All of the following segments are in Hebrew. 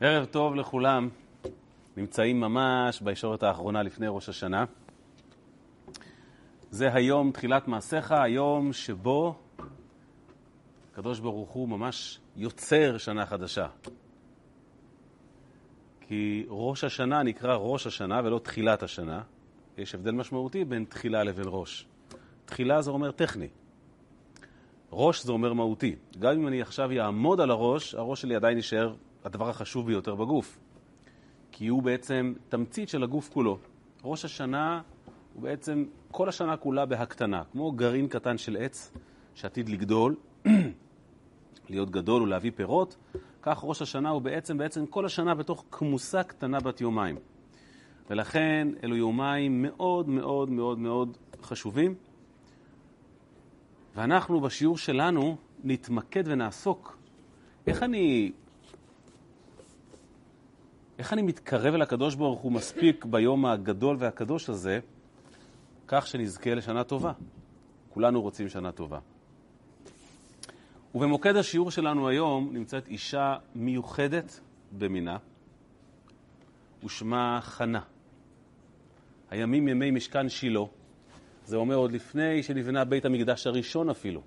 ערב טוב לכולם. נמצאים ממש בישורת האחרונה לפני ראש השנה. זה היום תחילת מעשיך, היום שבו הקדוש ברוך הוא ממש יוצר שנה חדשה. כי ראש השנה נקרא ראש השנה ולא תחילת השנה. יש הבדל משמעותי בין תחילה לבין ראש. תחילה זה אומר טכני. ראש זה אומר מהותי. גם אם אני עכשיו אעמוד על הראש, הראש שלי עדיין יישאר הדבר החשוב ביותר בגוף. כי הוא בעצם תמצית של הגוף כולו. ראש השנה הוא בעצם כל השנה כולה בהקטנה, כמו גרעין קטן של עץ שעתיד לגדול, להיות גדול ולהביא פירות, כך ראש השנה הוא בעצם, בעצם כל השנה בתוך כמוסה קטנה בת יומיים. ולכן אלו יומיים מאוד מאוד מאוד מאוד חשובים. ואנחנו בשיעור שלנו נתמקד ונעסוק איך אני, איך אני מתקרב אל הקדוש ברוך הוא מספיק ביום הגדול והקדוש הזה, כך שנזכה לשנה טובה. כולנו רוצים שנה טובה. ובמוקד השיעור שלנו היום נמצאת אישה מיוחדת במינה, ושמה חנה. הימים ימי משכן שילה, זה אומר עוד לפני שנבנה בית המקדש הראשון אפילו.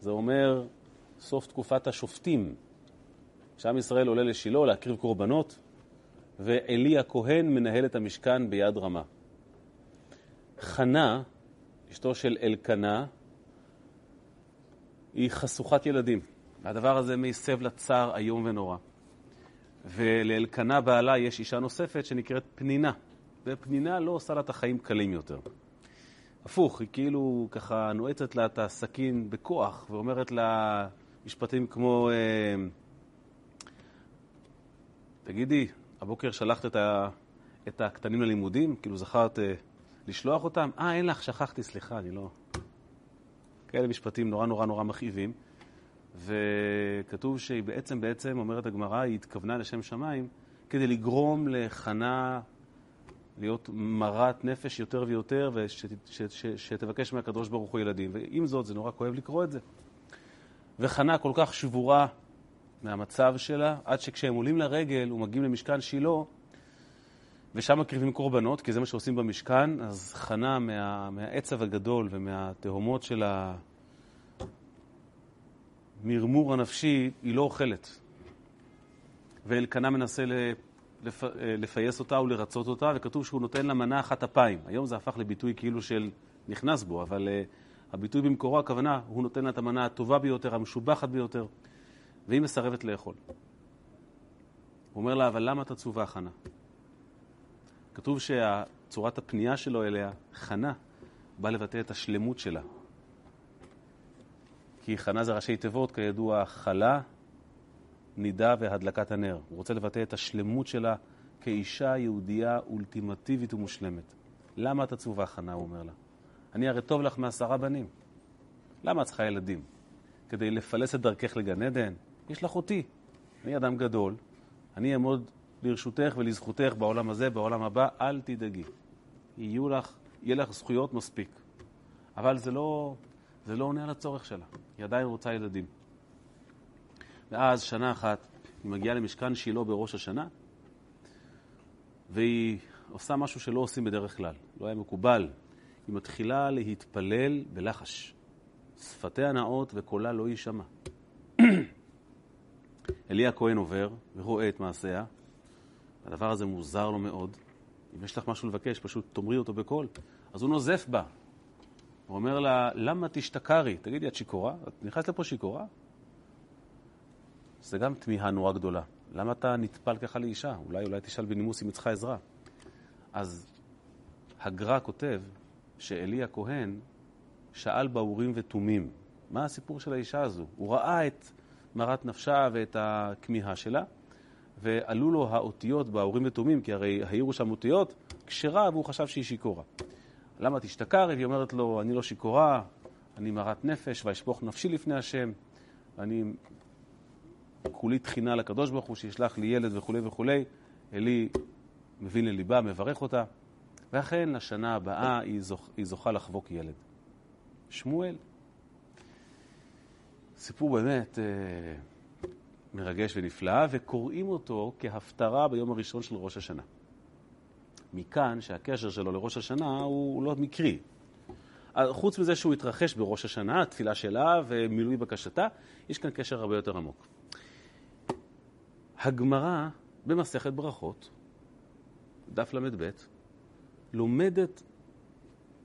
זה אומר סוף תקופת השופטים. שעם ישראל עולה לשילה להקריב קורבנות, ועלי הכהן מנהל את המשכן ביד רמה. חנה, אשתו של אלקנה, היא חשוכת ילדים. והדבר הזה מסב לה צער איום ונורא. ולאלקנה בעלה יש אישה נוספת שנקראת פנינה, ופנינה לא עושה לה את החיים קלים יותר. הפוך, היא כאילו ככה נועצת לה את הסכין בכוח ואומרת לה משפטים כמו אה, תגידי, הבוקר שלחת את, ה, את הקטנים ללימודים? כאילו זכרת אה, לשלוח אותם? אה, אין לך, שכחתי, סליחה, אני לא... כאלה משפטים נורא נורא נורא מכאיבים. וכתוב שהיא בעצם, בעצם, אומרת הגמרא, היא התכוונה לשם שמיים כדי לגרום לחנה להיות מרת נפש יותר ויותר, ושתבקש מהקדוש ברוך הוא ילדים. ועם זאת, זה נורא כואב לקרוא את זה. וחנה כל כך שבורה מהמצב שלה, עד שכשהם עולים לרגל ומגיעים למשכן שילה, ושם מקריבים קורבנות, כי זה מה שעושים במשכן, אז חנה מה, מהעצב הגדול ומהתהומות של המרמור הנפשי, היא לא אוכלת. ואלקנה מנסה לפ... לפייס אותה ולרצות אותה, וכתוב שהוא נותן לה מנה אחת אפיים. היום זה הפך לביטוי כאילו של נכנס בו, אבל uh, הביטוי במקורו, הכוונה, הוא נותן לה את המנה הטובה ביותר, המשובחת ביותר, והיא מסרבת לאכול. הוא אומר לה, אבל למה את עצובה, חנה? כתוב שצורת הפנייה שלו אליה, חנה, באה לבטא את השלמות שלה. כי חנה זה ראשי תיבות, כידוע, חלה, נידה והדלקת הנר. הוא רוצה לבטא את השלמות שלה כאישה יהודייה אולטימטיבית ומושלמת. למה את עצובה, חנה? הוא אומר לה. אני הרי טוב לך מעשרה בנים. למה את צריכה ילדים? כדי לפלס את דרכך לגן עדן? יש לך אותי. אני אדם גדול, אני אעמוד לרשותך ולזכותך בעולם הזה, בעולם הבא, אל תדאגי. יהיו לך, יהיה לך זכויות מספיק. אבל זה לא, זה לא עונה על הצורך שלה. היא עדיין רוצה ילדים. ואז, שנה אחת, היא מגיעה למשכן שילה בראש השנה, והיא עושה משהו שלא עושים בדרך כלל, לא היה מקובל. היא מתחילה להתפלל בלחש. שפתיה נאות וקולה לא יישמע. אלי הכהן עובר ורואה את מעשיה, הדבר הזה מוזר לו מאוד. אם יש לך משהו לבקש, פשוט תאמרי אותו בקול. אז הוא נוזף בה. הוא אומר לה, למה תשתכרי? תגידי, את שיכורה? את נכנסת לפה שיכורה? זה גם תמיהה נורא גדולה. למה אתה נטפל ככה לאישה? אולי, אולי תשאל בנימוס אם היא צריכה עזרה. אז הגר"א כותב שאלי הכהן שאל באורים ותומים, מה הסיפור של האישה הזו? הוא ראה את מרת נפשה ואת הכמיהה שלה, ועלו לו האותיות באורים ותומים, כי הרי העירו שם אותיות, כשרה, והוא חשב שהיא שיכורה. למה תשתכר? והיא אומרת לו, אני לא שיכורה, אני מרת נפש, ואשפוך נפשי לפני השם, ואני כולי תחינה לקדוש ברוך הוא שישלח לי ילד וכולי וכולי. אלי מבין לליבה, מברך אותה, ואכן לשנה הבאה היא, זוכ... היא זוכה לחבוק ילד. שמואל. סיפור באמת אה, מרגש ונפלא, וקוראים אותו כהפטרה ביום הראשון של ראש השנה. מכאן שהקשר שלו לראש השנה הוא לא מקרי. חוץ מזה שהוא התרחש בראש השנה, התפילה שלה ומילוי בקשתה, יש כאן קשר הרבה יותר עמוק. הגמרא במסכת ברכות, דף ל"ב, לומדת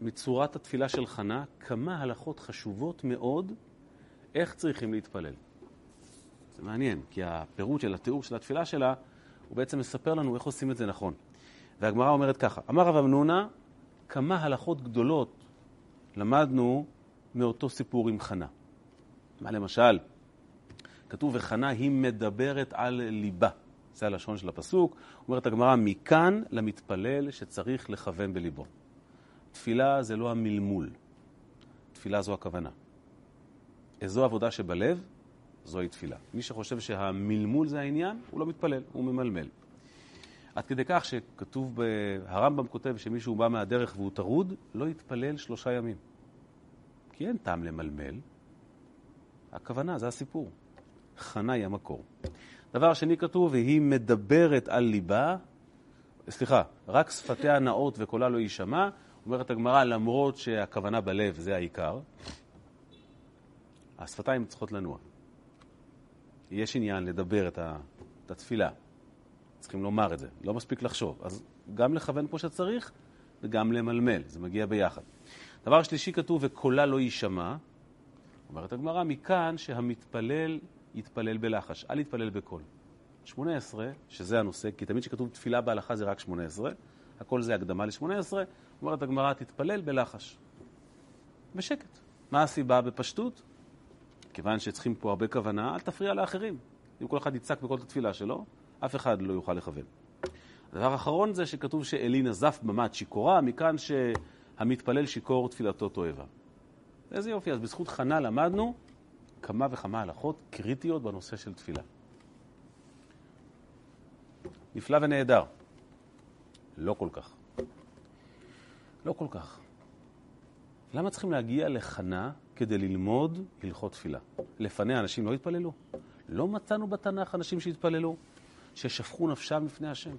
מצורת התפילה של חנה כמה הלכות חשובות מאוד איך צריכים להתפלל. זה מעניין, כי הפירוט של התיאור של התפילה שלה, הוא בעצם מספר לנו איך עושים את זה נכון. והגמרא אומרת ככה, אמר רב אמנונה, כמה הלכות גדולות למדנו מאותו סיפור עם חנה. מה למשל? כתוב, וחנה היא מדברת על ליבה. זה הלשון של הפסוק. אומרת הגמרא, מכאן למתפלל שצריך לכוון בליבו. תפילה זה לא המלמול, תפילה זו הכוונה. איזו עבודה שבלב, זוהי תפילה. מי שחושב שהמלמול זה העניין, הוא לא מתפלל, הוא ממלמל. עד כדי כך שכתוב, הרמב"ם כותב שמישהו בא מהדרך והוא טרוד, לא יתפלל שלושה ימים. כי אין טעם למלמל. הכוונה, זה הסיפור. חנה היא המקור. דבר שני כתוב, והיא מדברת על ליבה, סליחה, רק שפתיה נאות וקולה לא יישמע, אומרת הגמרא, למרות שהכוונה בלב זה העיקר, השפתיים צריכות לנוע. יש עניין לדבר את, התפילה. צריכים לומר את זה, לא מספיק לחשוב. אז גם לכוון פה שצריך וגם למלמל, זה מגיע ביחד. דבר שלישי כתוב, וקולה לא יישמע. אומרת הגמרא, מכאן שהמתפלל יתפלל בלחש, אל יתפלל בקול. 18, שזה הנושא, כי תמיד כשכתוב תפילה בהלכה זה רק 18, הכל זה הקדמה ל-18, אומרת הגמרא, תתפלל בלחש. בשקט. מה הסיבה בפשטות? כיוון שצריכים פה הרבה כוונה, אל תפריע לאחרים. אם כל אחד יצעק בכל התפילה שלו, אף אחד לא יוכל לכוון. הדבר האחרון זה שכתוב שאלי נזף במת שיכורה, מכאן שהמתפלל שיכור תפילתו תועבה. איזה יופי, אז בזכות חנה למדנו כמה וכמה הלכות קריטיות בנושא של תפילה. נפלא ונהדר. לא כל כך. לא כל כך. למה צריכים להגיע לחנה כדי ללמוד הלכות תפילה? לפניה אנשים לא התפללו? לא מצאנו בתנ"ך אנשים שהתפללו, ששפכו נפשם לפני השם.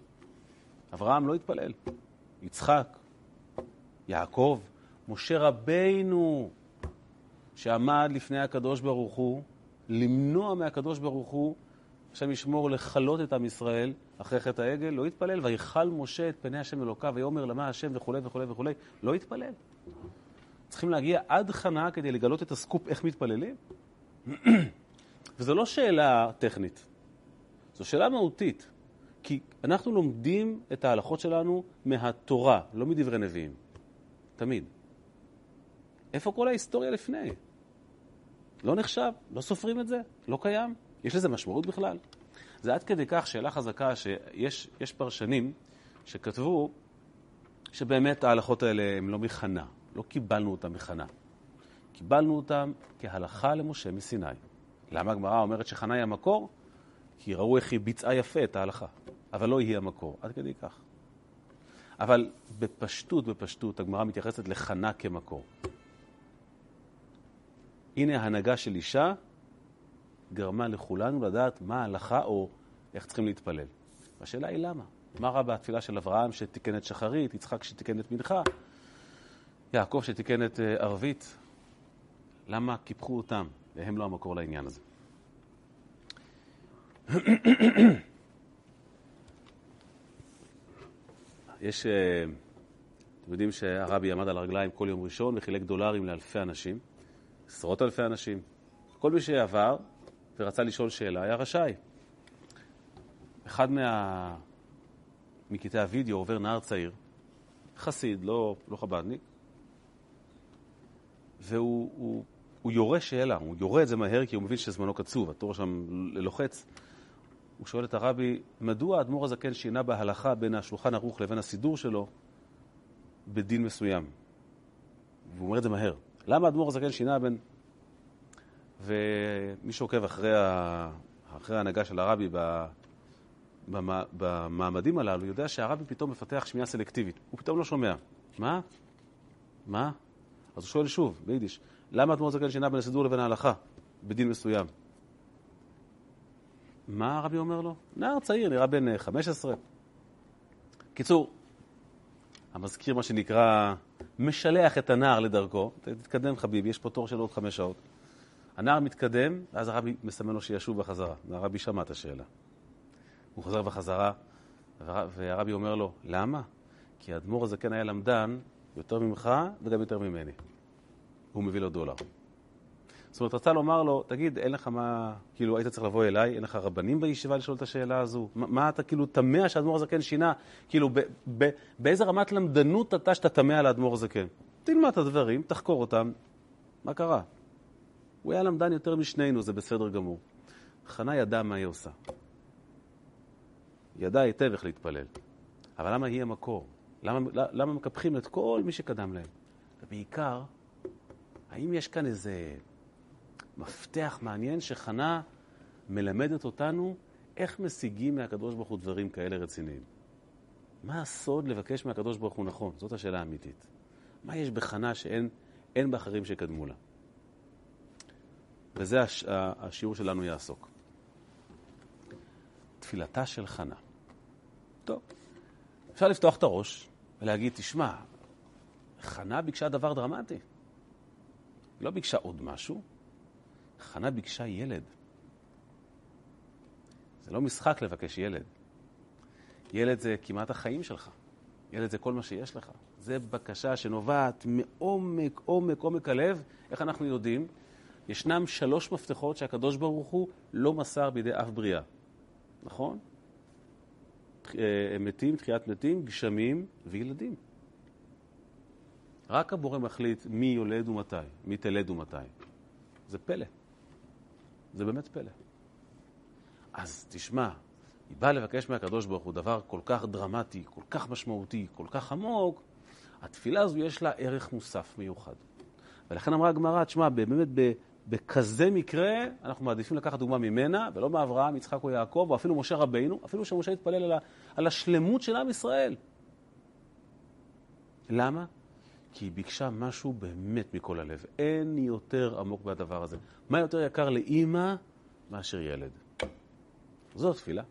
אברהם לא התפלל, יצחק, יעקב, משה רבינו, שעמד לפני הקדוש ברוך הוא, למנוע מהקדוש ברוך הוא, השם ישמור לכלות את עם ישראל אחרי חטא העגל, לא התפלל, ויכל משה את פני השם אלוקיו, ויאמר למה השם וכולי וכולי וכולי, לא התפלל. צריכים להגיע עד חנה כדי לגלות את הסקופ איך מתפללים? וזו לא שאלה טכנית, זו שאלה מהותית. כי אנחנו לומדים את ההלכות שלנו מהתורה, לא מדברי נביאים. תמיד. איפה כל ההיסטוריה לפני? לא נחשב, לא סופרים את זה, לא קיים. יש לזה משמעות בכלל? זה עד כדי כך שאלה חזקה שיש פרשנים שכתבו שבאמת ההלכות האלה הן לא מחנה, לא קיבלנו אותן מחנה. קיבלנו אותן כהלכה למשה מסיני. למה הגמרא אומרת שחנה היא המקור? כי ראו איך היא ביצעה יפה את ההלכה, אבל לא היא המקור, עד כדי כך. אבל בפשטות, בפשטות, הגמרא מתייחסת לחנה כמקור. הנה ההנהגה של אישה גרמה לכולנו לדעת מה ההלכה או איך צריכים להתפלל. והשאלה היא למה? מה רע בתפילה של אברהם שתיקן את שחרית, יצחק שתיקן את מנחה, יעקב שתיקן את אה, ערבית? למה קיפחו אותם והם לא המקור לעניין הזה? יש, אה, אתם יודעים שהרבי עמד על הרגליים כל יום ראשון וחילק דולרים לאלפי אנשים, עשרות אלפי אנשים. כל מי שעבר ורצה לשאול שאלה היה רשאי. אחד מה... מקטעי הוידאו עובר נער צעיר, חסיד, לא, לא חב"דניק, והוא הוא, הוא יורה שאלה, הוא יורה את זה מהר כי הוא מבין שזמנו קצוב, התור שם לוחץ. הוא שואל את הרבי, מדוע האדמו"ר הזקן שינה בהלכה בין השולחן ערוך לבין הסידור שלו בדין מסוים? והוא אומר את זה מהר. למה האדמו"ר הזקן שינה בין... ומי שעוקב אחרי, ה... אחרי ההנהגה של הרבי ב... במעמדים הללו, יודע שהרבי פתאום מפתח שמיעה סלקטיבית. הוא פתאום לא שומע. מה? מה? אז הוא שואל שוב, ביידיש, למה אדמו"ר זקן שינה בין הסידור לבין ההלכה, בדין מסוים? מה הרבי אומר לו? נער צעיר, נראה בן 15. קיצור, המזכיר, מה שנקרא, משלח את הנער לדרכו. תתקדם חביבי, יש פה תור של עוד חמש שעות. הנער מתקדם, ואז הרבי מסמן לו שישוב בחזרה. והרבי שמע את השאלה. הוא חוזר בחזרה, והרבי אומר לו, למה? כי האדמו"ר הזה כן היה למדן יותר ממך וגם יותר ממני. הוא מביא לו דולר. זאת אומרת, רצה לומר לו, תגיד, אין לך מה, כאילו, היית צריך לבוא אליי, אין לך רבנים בישיבה לשאול את השאלה הזו? מה, מה אתה כאילו תמה שהאדמו"ר הזקן שינה? כאילו, ב, ב, באיזה רמת למדנות אתה שאתה תמה על האדמו"ר הזקן? תלמד את הדברים, תחקור אותם, מה קרה? הוא היה למדן יותר משנינו, זה בסדר גמור. חנה ידעה מה היא עושה. היא ידעה היטב איך להתפלל. אבל למה היא המקור? למה, למה מקפחים את כל מי שקדם להם? ובעיקר, האם יש כאן איזה מפתח מעניין שחנה מלמדת אותנו איך משיגים מהקדוש ברוך הוא דברים כאלה רציניים? מה הסוד לבקש מהקדוש ברוך הוא נכון? זאת השאלה האמיתית. מה יש בחנה שאין באחרים שקדמו לה? וזה הש, השיעור שלנו יעסוק. תפילתה של חנה. טוב, אפשר לפתוח את הראש ולהגיד, תשמע, חנה ביקשה דבר דרמטי. היא לא ביקשה עוד משהו, חנה ביקשה ילד. זה לא משחק לבקש ילד. ילד זה כמעט החיים שלך. ילד זה כל מה שיש לך. זה בקשה שנובעת מעומק, עומק, עומק הלב. איך אנחנו יודעים? ישנם שלוש מפתחות שהקדוש ברוך הוא לא מסר בידי אף בריאה. נכון? אה, מתים, תחיית מתים, גשמים וילדים. רק הבורא מחליט מי יולד ומתי, מי תלד ומתי. זה פלא. זה באמת פלא. אז תשמע, היא באה לבקש מהקדוש ברוך הוא דבר כל כך דרמטי, כל כך משמעותי, כל כך עמוק, התפילה הזו יש לה ערך מוסף מיוחד. ולכן אמרה הגמרא, תשמע, באמת בכזה מקרה אנחנו מעדיפים לקחת דוגמה ממנה, ולא מאברהם, יצחק או יעקב, או אפילו משה רבינו, אפילו שמשה התפלל על, השלמות של עם ישראל. למה? כי היא ביקשה משהו באמת מכל הלב. אין יותר עמוק מהדבר הזה. מה יותר יקר לאימא מאשר ילד? זו תפילה.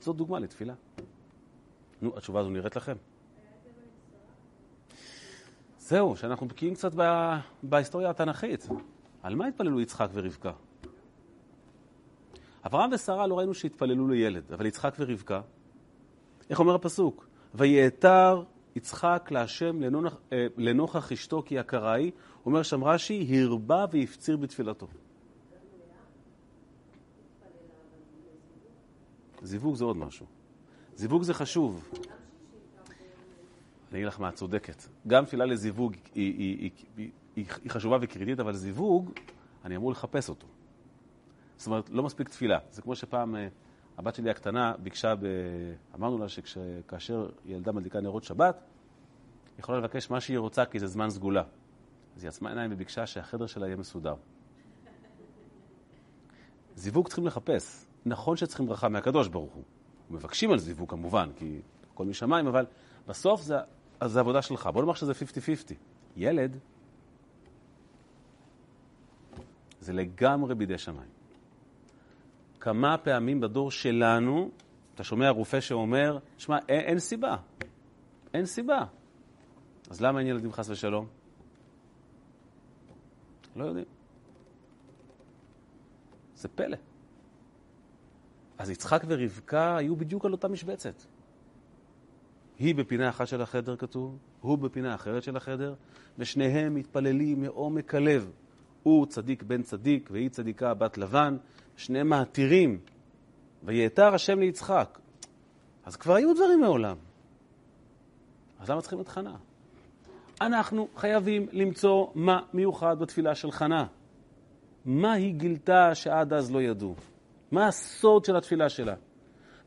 זו דוגמה לתפילה. נו, התשובה הזו נראית לכם. זהו, שאנחנו בקיאים קצת בהיסטוריה התנ"כית. על מה התפללו יצחק ורבקה? אברהם ושרה לא ראינו שהתפללו לילד, אבל יצחק ורבקה, איך אומר הפסוק? ויעתר יצחק להשם לנוכח, אה, לנוכח אשתו כי יקרה היא, אומר שם רש"י, הרבה והפציר בתפילתו. זיווג זה עוד משהו. זיווג זה חשוב. אני אגיד לך מה, את צודקת. גם תפילה לזיווג היא, היא, היא, היא, היא חשובה וקריטית, אבל זיווג, אני אמור לחפש אותו. זאת אומרת, לא מספיק תפילה. זה כמו שפעם אה, הבת שלי הקטנה ביקשה, ב... אמרנו לה שכאשר ילדה מדליקה נרות שבת, היא יכולה לבקש מה שהיא רוצה כי זה זמן סגולה. אז היא עצמה עיניים וביקשה שהחדר שלה יהיה מסודר. זיווג צריכים לחפש. נכון שצריכים ברכה מהקדוש ברוך הוא. מבקשים על זיווג כמובן, כי הכל משמיים, אבל בסוף זה, זה עבודה שלך. בוא נאמר שזה 50-50. ילד זה לגמרי בידי שמיים. כמה פעמים בדור שלנו, אתה שומע רופא שאומר, שמע, אין, אין סיבה. אין סיבה. אז למה אין ילדים חס ושלום? לא יודעים. זה פלא. אז יצחק ורבקה היו בדיוק על אותה משבצת. היא בפינה אחת של החדר כתוב, הוא בפינה אחרת של החדר, ושניהם מתפללים מעומק הלב. הוא צדיק בן צדיק והיא צדיקה בת לבן, שניהם מעתירים. ויעתר השם ליצחק. אז כבר היו דברים מעולם. אז למה צריכים את חנה? אנחנו חייבים למצוא מה מיוחד בתפילה של חנה. מה היא גילתה שעד אז לא ידעו? מה הסוד של התפילה שלה?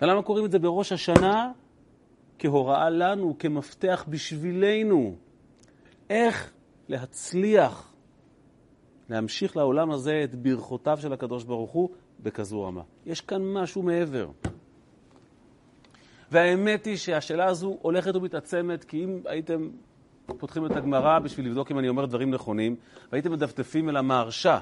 ולמה קוראים את זה בראש השנה? כהוראה לנו, כמפתח בשבילנו. איך להצליח להמשיך לעולם הזה את ברכותיו של הקדוש ברוך הוא בכזו רמה. יש כאן משהו מעבר. והאמת היא שהשאלה הזו הולכת ומתעצמת, כי אם הייתם פותחים את הגמרא בשביל לבדוק אם אני אומר דברים נכונים, והייתם מדפדפים אל המהרש"א,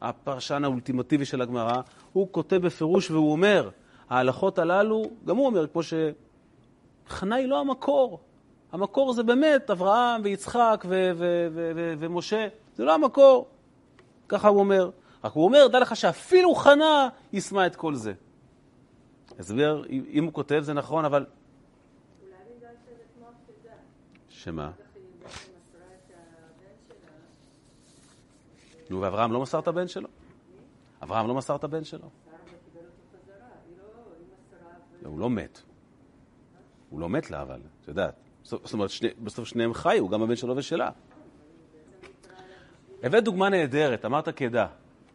הפרשן האולטימטיבי של הגמרא, הוא כותב בפירוש והוא אומר, ההלכות הללו, גם הוא אומר, כמו שחנה היא לא המקור. המקור זה באמת אברהם ויצחק ו- ו- ו- ומשה, זה לא המקור. ככה הוא אומר. רק הוא אומר, דע לך שאפילו חנה יישמה את כל זה. הסבר, אם הוא כותב זה נכון, אבל... שמה? נו, ואברהם לא מסר את הבן שלו? אברהם לא מסר את הבן שלו? לא, הוא לא מת. הוא לא מת לה, אבל, את יודעת. זאת אומרת, בסוף שניהם חיו, גם הבן שלו ושלה. הבאת דוגמה נהדרת, אמרת כדה.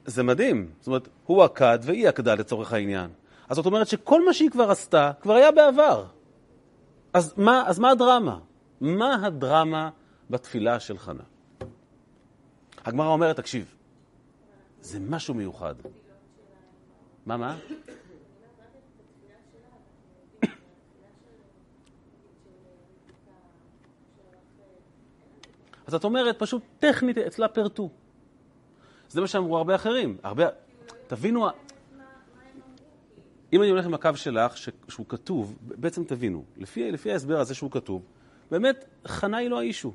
זה מדהים. זאת אומרת, הוא עקד והיא עקדה לצורך העניין. אז זאת אומרת שכל מה שהיא כבר עשתה, כבר היה בעבר. אז מה, אז מה הדרמה? מה הדרמה בתפילה של חנה? הגמרא אומרת, תקשיב, זה משהו מיוחד. מה, מה? אז את אומרת, פשוט טכנית אצלה פירטו. זה מה שאמרו הרבה אחרים. הרבה... תבינו, אם אני הולך עם הקו שלך, ש... שהוא כתוב, בעצם תבינו, לפי, לפי ההסבר הזה שהוא כתוב, באמת, חנה היא לא האישו.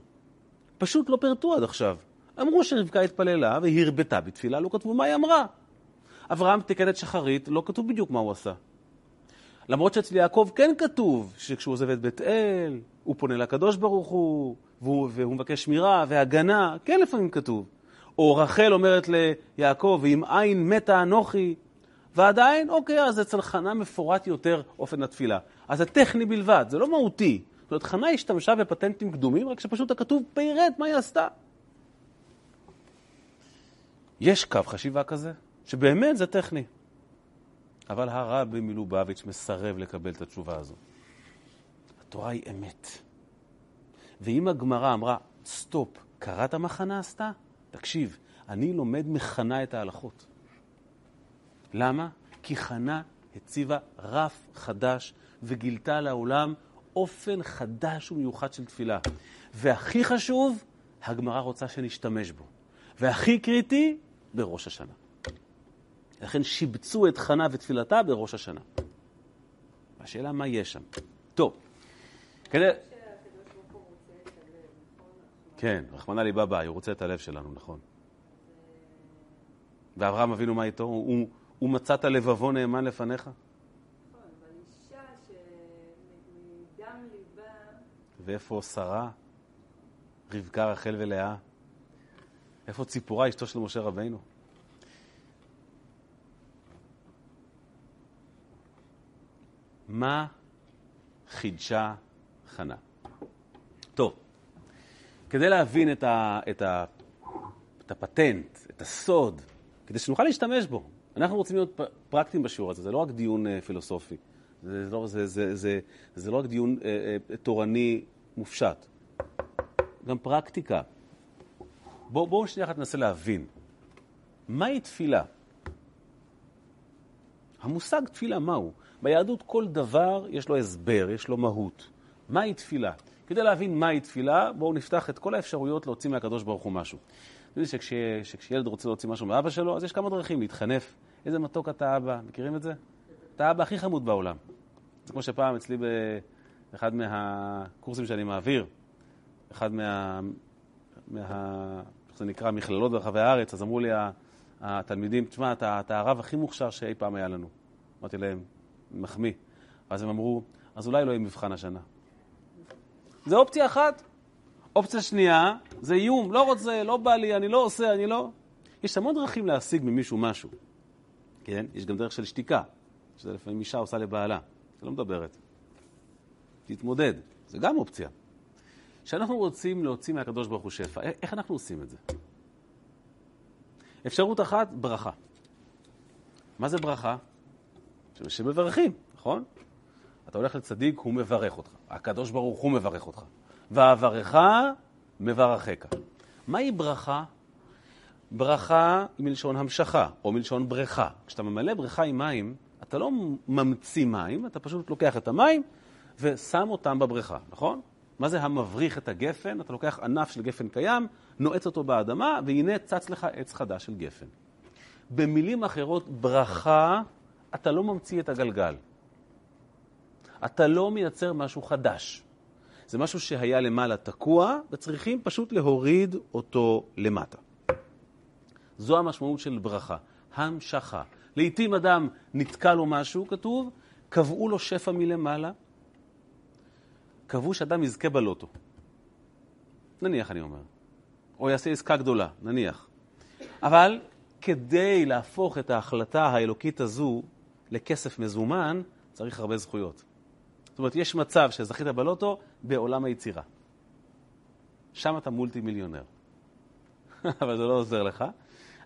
פשוט לא פירטו עד עכשיו. אמרו שרבקה התפללה והרבתה בתפילה, לא כתבו מה היא אמרה. אברהם תיקן את שחרית, לא כתוב בדיוק מה הוא עשה. למרות שאצל יעקב כן כתוב שכשהוא עוזב את בית אל, הוא פונה לקדוש ברוך הוא, והוא, והוא מבקש שמירה והגנה, כן לפעמים כתוב. או רחל אומרת ליעקב, ואם אין מתה אנוכי, ועדיין, אוקיי, אז אצל חנה מפורט יותר אופן התפילה. אז זה טכני בלבד, זה לא מהותי. זאת אומרת, חנה השתמשה בפטנטים קדומים, רק שפשוט הכתוב פירט מה היא עשתה. יש קו חשיבה כזה, שבאמת זה טכני. אבל הרבי מלובביץ' מסרב לקבל את התשובה הזו. התורה היא אמת. ואם הגמרא אמרה, סטופ, קראת מה חנה עשתה? תקשיב, אני לומד מחנה את ההלכות. למה? כי חנה הציבה רף חדש וגילתה לעולם אופן חדש ומיוחד של תפילה. והכי חשוב, הגמרא רוצה שנשתמש בו. והכי קריטי, בראש השנה. לכן שיבצו את חנה ותפילתה בראש השנה. השאלה מה יש שם. טוב, כדי... שהקדוש ברוך הוא רוצה את הלב, נכון? כן, רחמנא ליבא הוא רוצה את הלב שלנו, נכון. ואברהם אבינו מה איתו? הוא, הוא מצא את הלבבו נאמן לפניך? נכון, ואיפה שרה? רבקה, רחל ולאה? איפה ציפורה, אשתו של משה רבינו? מה חידשה חנה? כדי להבין את, ה, את, ה, את הפטנט, את הסוד, כדי שנוכל להשתמש בו, אנחנו רוצים להיות פרקטיים בשיעור הזה, זה לא רק דיון אה, פילוסופי, זה לא, זה, זה, זה, זה לא רק דיון אה, אה, תורני מופשט, גם פרקטיקה. בואו בוא שנייה אחת ננסה להבין, מהי תפילה? המושג תפילה מהו? ביהדות כל דבר יש לו הסבר, יש לו מהות. מהי תפילה? כדי להבין מהי תפילה, בואו נפתח את כל האפשרויות להוציא מהקדוש ברוך הוא משהו. אתם יודעים שכש, שכשילד רוצה להוציא משהו מאבא שלו, אז יש כמה דרכים להתחנף. איזה מתוק אתה אבא, מכירים את זה? אתה האבא הכי חמוד בעולם. זה כמו שפעם אצלי באחד מהקורסים שאני מעביר, אחד מה... מה... איך זה נקרא? מכללות ברחבי הארץ, אז אמרו לי התלמידים, תשמע, אתה, אתה הרב הכי מוכשר שאי פעם היה לנו. אמרתי להם, מחמיא. ואז הם אמרו, אז אולי לא יהיה מבחן השנה. זה אופציה אחת. אופציה שנייה, זה איום, לא רוצה, לא בא לי, אני לא עושה, אני לא... יש המון דרכים להשיג ממישהו משהו. כן? יש גם דרך של שתיקה, שזה לפעמים אישה עושה לבעלה. היא לא מדברת. תתמודד, זה גם אופציה. כשאנחנו רוצים להוציא מהקדוש ברוך הוא שפע, איך אנחנו עושים את זה? אפשרות אחת, ברכה. מה זה ברכה? שמברכים, נכון? אתה הולך לצדיק, הוא מברך אותך. הקדוש ברוך הוא מברך אותך. ואברך מברכך. מהי ברכה? ברכה היא מלשון המשכה, או מלשון בריכה. כשאתה ממלא בריכה עם מים, אתה לא ממציא מים, אתה פשוט לוקח את המים ושם אותם בבריכה, נכון? מה זה המבריך את הגפן? אתה לוקח ענף של גפן קיים, נועץ אותו באדמה, והנה צץ לך עץ חדש של גפן. במילים אחרות, ברכה, אתה לא ממציא את הגלגל. אתה לא מייצר משהו חדש. זה משהו שהיה למעלה תקוע, וצריכים פשוט להוריד אותו למטה. זו המשמעות של ברכה, המשכה. לעתים אדם נתקע לו משהו, כתוב, קבעו לו שפע מלמעלה, קבעו שאדם יזכה בלוטו. נניח, אני אומר. או יעשה עסקה גדולה, נניח. אבל כדי להפוך את ההחלטה האלוקית הזו לכסף מזומן, צריך הרבה זכויות. זאת אומרת, יש מצב שזכית בלוטו בעולם היצירה. שם אתה מולטי מיליונר. אבל זה לא עוזר לך.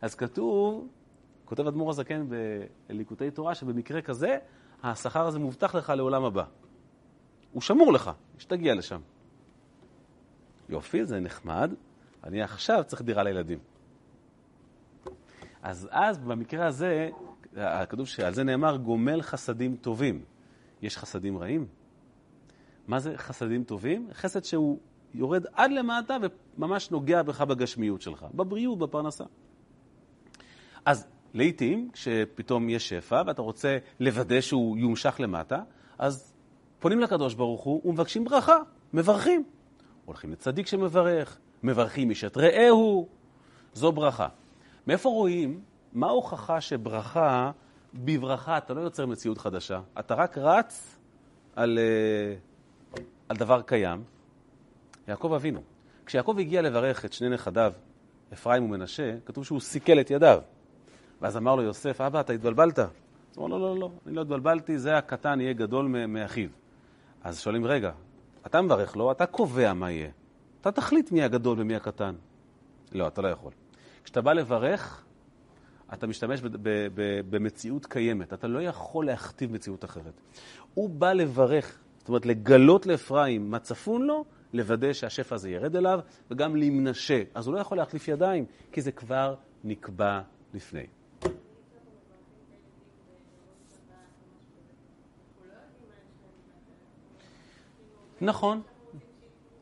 אז כתוב, כותב אדמו"ר הזקן בליקוטי תורה, שבמקרה כזה, השכר הזה מובטח לך לעולם הבא. הוא שמור לך, שתגיע לשם. יופי, זה נחמד. אני עכשיו צריך דירה לילדים. אז אז, במקרה הזה, כתוב שעל זה נאמר, גומל חסדים טובים. יש חסדים רעים? מה זה חסדים טובים? חסד שהוא יורד עד למטה וממש נוגע בך בגשמיות שלך, בבריאות, בפרנסה. אז לעיתים, כשפתאום יש שפע ואתה רוצה לוודא שהוא יומשך למטה, אז פונים לקדוש ברוך הוא ומבקשים ברכה, מברכים. הולכים לצדיק שמברך, מברכים איש את רעהו, זו ברכה. מאיפה רואים? מה ההוכחה שברכה, בברכה אתה לא יוצר מציאות חדשה, אתה רק רץ על, uh, על דבר קיים. יעקב אבינו, כשיעקב הגיע לברך את שני נכדיו, אפרים ומנשה, כתוב שהוא סיכל את ידיו. ואז אמר לו יוסף, אבא, אתה התבלבלת. הוא אמר, לא, לא, לא, אני לא התבלבלתי, זה הקטן יהיה גדול מאחיו. אז שואלים, רגע, אתה מברך לו, אתה קובע מה יהיה. אתה תחליט מי הגדול ומי הקטן. לא, אתה לא יכול. כשאתה בא לברך, אתה משתמש במציאות קיימת. אתה לא יכול להכתיב מציאות אחרת. הוא בא לברך, זאת אומרת, לגלות לאפרים מה צפון לו, לוודא שהשפע הזה ירד אליו, וגם למנשה. אז הוא לא יכול להחליף ידיים, כי זה כבר נקבע לפני. נכון,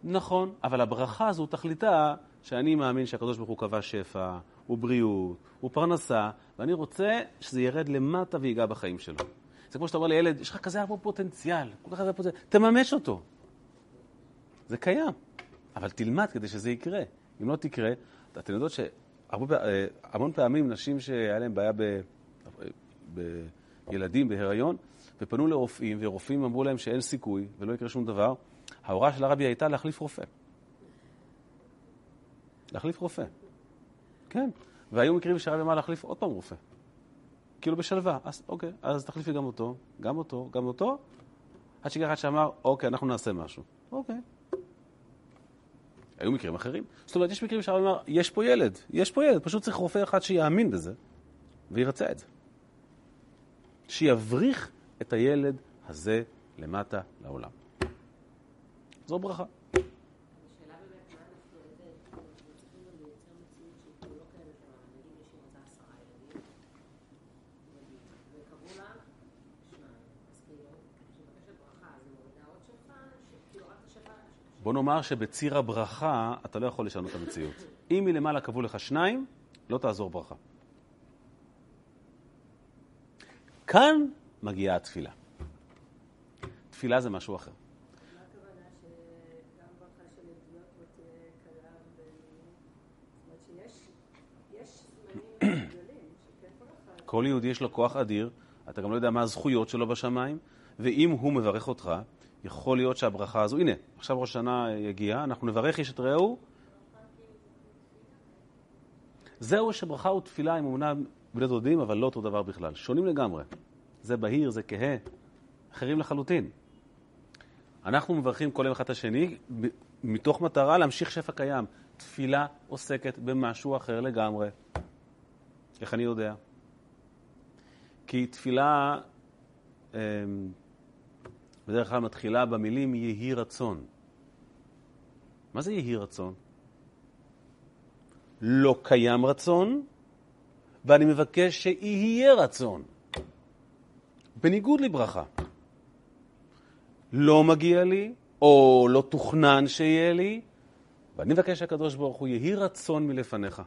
נכון, אבל הברכה הזו תכליתה שאני מאמין שהקדוש ברוך הוא קבע שפע, הוא בריאות, הוא פרנסה, ואני רוצה שזה ירד למטה ויגע בחיים שלו. זה כמו שאתה אומר לילד, יש לך כזה הרבה פוטנציאל, כל כך הרבה פוטנציאל, תממש אותו. זה קיים, אבל תלמד כדי שזה יקרה. אם לא תקרה, אתן יודעות שהמון פעמים נשים שהיה להן בעיה בילדים, בהיריון, ופנו לרופאים, ורופאים אמרו להם שאין סיכוי ולא יקרה שום דבר, ההוראה של הרבי הייתה להחליף רופא. להחליף רופא. כן. והיו מקרים שהרבי אמר להחליף עוד פעם רופא. כאילו בשלווה. אז אוקיי, אז תחליפי גם אותו, גם אותו, גם אותו, עד שהגיע אחד שאמר, אוקיי, אנחנו נעשה משהו. אוקיי. היו מקרים אחרים. זאת אומרת, יש מקרים שהרבי אמר, יש פה ילד, יש פה ילד, פשוט צריך רופא אחד שיאמין בזה וירצה את זה. שיבריך את הילד הזה למטה לעולם. זו ברכה. בוא נאמר שבציר הברכה אתה לא יכול לשנות את המציאות. אם מלמעלה קבעו לך שניים, לא תעזור ברכה. כאן מגיעה התפילה. תפילה זה משהו אחר. כל יהודי יש לו כוח אדיר, אתה גם לא יודע מה הזכויות שלו בשמיים, ואם הוא מברך אותך, יכול להיות שהברכה הזו, הנה, עכשיו ראש השנה יגיע, אנחנו נברך איש את רעהו. זהו שברכה ותפילה הם אמנם בני דודים, אבל לא אותו דבר בכלל. שונים לגמרי. זה בהיר, זה כהה, אחרים לחלוטין. אנחנו מברכים כל יום אחד את השני מתוך מטרה להמשיך שפע קיים. תפילה עוסקת במשהו אחר לגמרי. איך אני יודע? כי תפילה אמ, בדרך כלל מתחילה במילים יהי רצון. מה זה יהי רצון? לא קיים רצון, ואני מבקש שיהיה רצון. בניגוד לברכה. לא מגיע לי, או לא תוכנן שיהיה לי, ואני מבקש שהקדוש ברוך הוא יהי רצון מלפניך.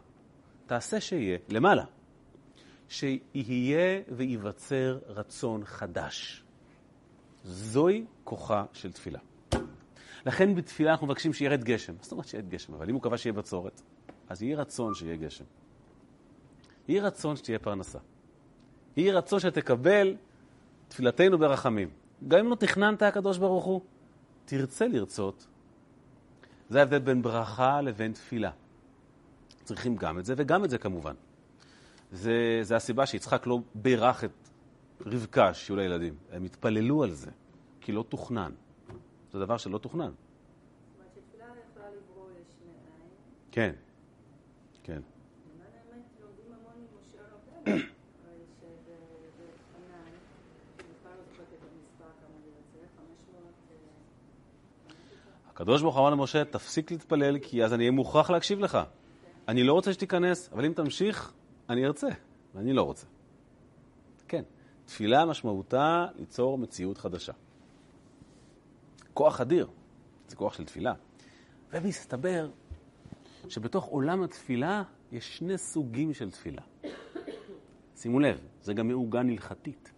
תעשה שיהיה, למעלה. שיהיה וייווצר רצון חדש. זוהי כוחה של תפילה. לכן בתפילה אנחנו מבקשים שירד גשם. זאת אומרת שירד גשם, אבל אם הוא קבע שיהיה בצורת, אז יהי רצון שיהיה גשם. יהי רצון שתהיה פרנסה. יהי רצון שתקבל תפילתנו ברחמים. גם אם לא תכננת הקדוש ברוך הוא, תרצה לרצות. זה ההבדל בין ברכה לבין תפילה. צריכים גם את זה וגם את זה כמובן. זה, זה הסיבה שיצחק לא בירך את רבקה שיהיו לה ילדים. הם התפללו על זה, כי לא תוכנן. זה דבר שלא תוכנן. זאת אומרת שתפילה יכולה לברוא יש מאין. כן, כן. לא זוכרת את המספר כמה זה יוצא, 500, אה, הקדוש ברוך הוא אמר למשה, תפסיק להתפלל, כי אז אני אהיה מוכרח להקשיב לך. אני לא רוצה שתיכנס, אבל אם תמשיך, אני ארצה, ואני לא רוצה. תפילה משמעותה ליצור מציאות חדשה. כוח אדיר, זה כוח של תפילה. ומסתבר שבתוך עולם התפילה יש שני סוגים של תפילה. שימו לב, זה גם מעוגן הלכתית.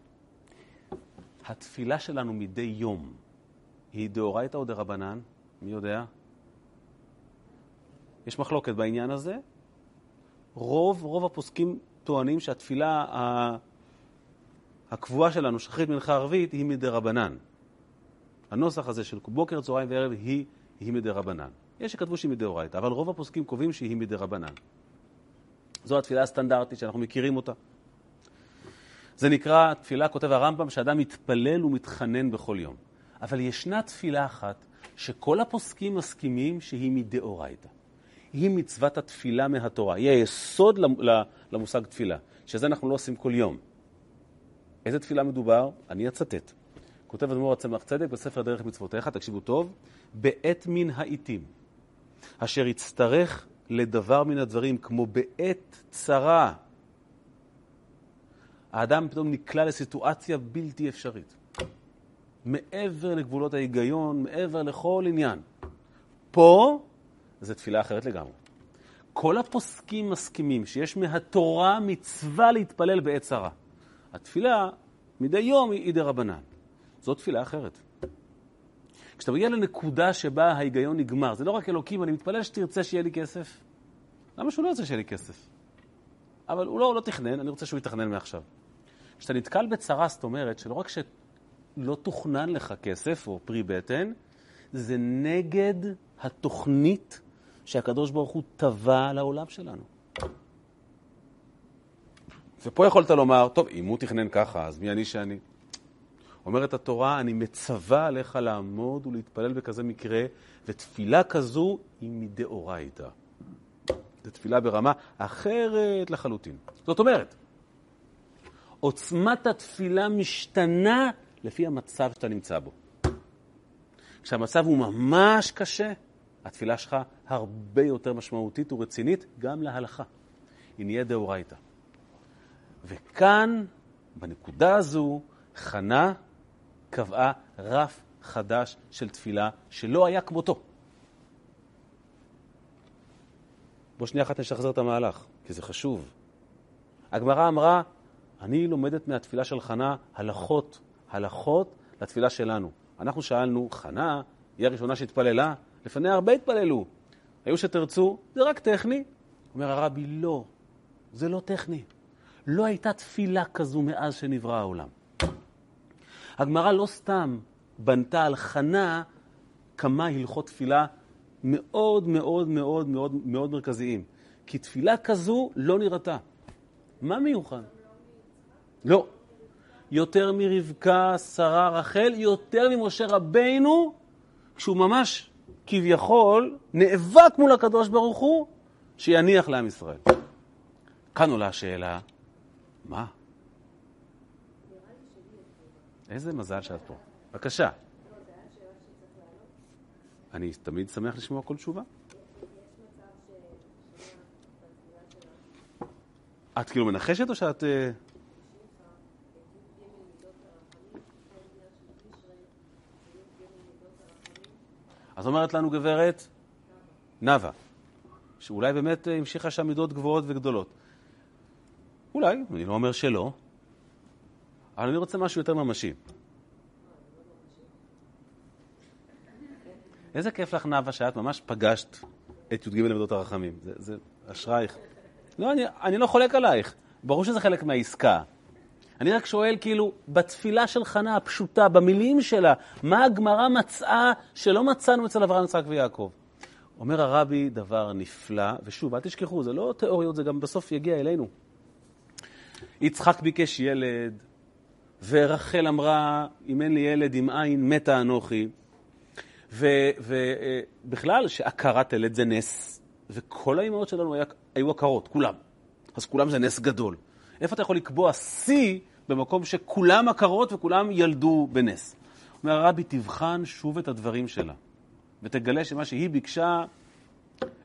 התפילה שלנו מדי יום היא דאורייתא או דרבנן? מי יודע? יש מחלוקת בעניין הזה. רוב, רוב הפוסקים טוענים שהתפילה הקבועה שלנו, שחרית מנחה ערבית, היא מדרבנן. הנוסח הזה של בוקר, צהריים וערב היא, היא מדרבנן. יש שכתבו שהיא מדאורייתא, אבל רוב הפוסקים קובעים שהיא מדרבנן. זו התפילה הסטנדרטית שאנחנו מכירים אותה. זה נקרא, תפילה, כותב הרמב"ם, שאדם מתפלל ומתחנן בכל יום. אבל ישנה תפילה אחת שכל הפוסקים מסכימים שהיא מדאורייתא. היא מצוות התפילה מהתורה. היא היסוד למושג תפילה, שזה אנחנו לא עושים כל יום. איזה תפילה מדובר? אני אצטט. כותב אדמו"ר הצמח צדק בספר דרך מצוותיך, תקשיבו טוב, בעת מן העיתים, אשר יצטרך לדבר מן הדברים, כמו בעת צרה. האדם פתאום נקלע לסיטואציה בלתי אפשרית. מעבר לגבולות ההיגיון, מעבר לכל עניין. פה זה תפילה אחרת לגמרי. כל הפוסקים מסכימים שיש מהתורה מצווה להתפלל בעת צרה. התפילה מדי יום היא דרבנן. זו תפילה אחרת. כשאתה מגיע לנקודה שבה ההיגיון נגמר, זה לא רק אלוקים, אני מתפלל שתרצה שיהיה לי כסף. למה שהוא לא ירצה שיהיה לי כסף? אבל הוא לא, הוא לא תכנן, אני רוצה שהוא יתכנן מעכשיו. כשאתה נתקל בצרה, זאת אומרת שלא רק שלא תוכנן לך כסף או פרי בטן, זה נגד התוכנית שהקדוש ברוך הוא טבע לעולם שלנו. ופה יכולת לומר, טוב, אם הוא תכנן ככה, אז מי אני שאני? אומרת התורה, אני מצווה עליך לעמוד ולהתפלל בכזה מקרה, ותפילה כזו היא מדאורייתא. זו תפילה ברמה אחרת לחלוטין. זאת אומרת, עוצמת התפילה משתנה לפי המצב שאתה נמצא בו. כשהמצב הוא ממש קשה, התפילה שלך הרבה יותר משמעותית ורצינית גם להלכה. היא נהיה דאורייתא. וכאן, בנקודה הזו, חנה קבעה רף חדש של תפילה שלא היה כמותו. בוא שנייה אחת נשחזר את המהלך, כי זה חשוב. הגמרא אמרה, אני לומדת מהתפילה של חנה הלכות, הלכות לתפילה שלנו. אנחנו שאלנו, חנה היא הראשונה שהתפללה? לפניה הרבה התפללו. היו שתרצו, זה רק טכני. אומר הרבי, לא, זה לא טכני. לא הייתה תפילה כזו מאז שנברא העולם. הגמרא לא סתם בנתה על חנה כמה הלכות תפילה מאוד מאוד מאוד מאוד מאוד מרכזיים. כי תפילה כזו לא נראתה. מה מיוחד? לא. יותר מרבקה, שרה, רחל, יותר ממשה רבינו, כשהוא ממש כביכול נאבק מול הקדוש ברוך הוא, שיניח לעם ישראל. כאן עולה השאלה, מה? איזה מזל שאת פה. בבקשה. אני תמיד שמח לשמוע כל תשובה. את כאילו מנחשת או שאת... אה, אז אומרת לנו גברת נאוה, שאולי באמת אה, המשיכה שם מידות גבוהות וגדולות. אולי, אני לא אומר שלא, אבל אני רוצה משהו יותר ממשי. איזה כיף לך, נאוה, שאת ממש פגשת את י"ג למדות הרחמים. זה, זה אשרייך. לא, אני, אני לא חולק עלייך. ברור שזה חלק מהעסקה. אני רק שואל, כאילו, בתפילה של חנה הפשוטה, במילים שלה, מה הגמרא מצאה שלא מצאנו אצל אברהם, יצחק ויעקב? אומר הרבי דבר נפלא, ושוב, אל תשכחו, זה לא תיאוריות, זה גם בסוף יגיע אלינו. יצחק ביקש ילד, ורחל אמרה, אם אין לי ילד, עם עין מתה אנוכי. ובכלל, שעקרת ילד זה נס, וכל האימהות שלנו היה, היו עקרות, כולם. אז כולם זה נס גדול. איפה אתה יכול לקבוע שיא במקום שכולם עקרות וכולם ילדו בנס? אומר הרבי, תבחן שוב את הדברים שלה, ותגלה שמה שהיא ביקשה,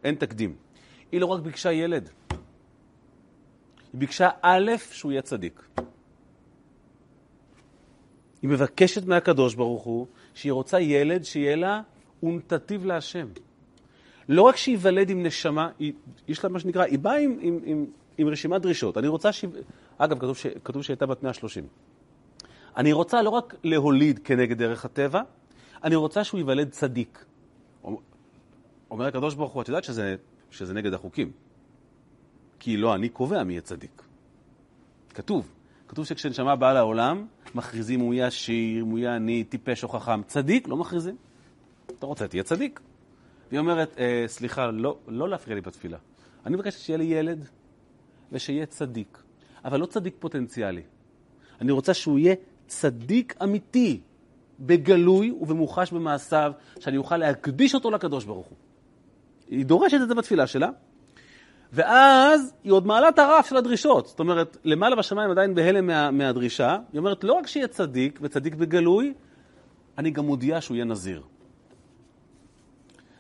אין תקדים. היא לא רק ביקשה ילד, היא ביקשה א', שהוא יהיה צדיק. היא מבקשת מהקדוש ברוך הוא שהיא רוצה ילד שיהיה לה ונתתיו להשם. לא רק שייוולד עם נשמה, היא, יש לה מה שנקרא, היא באה עם, עם, עם, עם רשימת דרישות. אני רוצה ש... אגב, כתוב, ש... כתוב שהייתה בת 130. אני רוצה לא רק להוליד כנגד דרך הטבע, אני רוצה שהוא ייוולד צדיק. אומר הקדוש ברוך הוא, את יודעת שזה, שזה נגד החוקים. כי לא אני קובע מי יהיה צדיק. כתוב. כתוב שכשנשמה באה לעולם, מכריזים הוא יהיה עשיר, הוא יהיה עני, טיפש או חכם. צדיק, לא מכריזים. אתה רוצה, תהיה צדיק. והיא אומרת, אה, סליחה, לא, לא להפריע לי בתפילה. אני מבקשת שיהיה לי ילד ושיהיה צדיק, אבל לא צדיק פוטנציאלי. אני רוצה שהוא יהיה צדיק אמיתי, בגלוי ובמוחש במעשיו, שאני אוכל להקדיש אותו לקדוש ברוך הוא. היא דורשת את זה בתפילה שלה, ואז היא עוד מעלה את הרף של הדרישות. זאת אומרת, למעלה בשמיים עדיין בהלם מה, מהדרישה. היא אומרת, לא רק שיהיה צדיק, וצדיק בגלוי, אני גם מודיעה שהוא יהיה נזיר.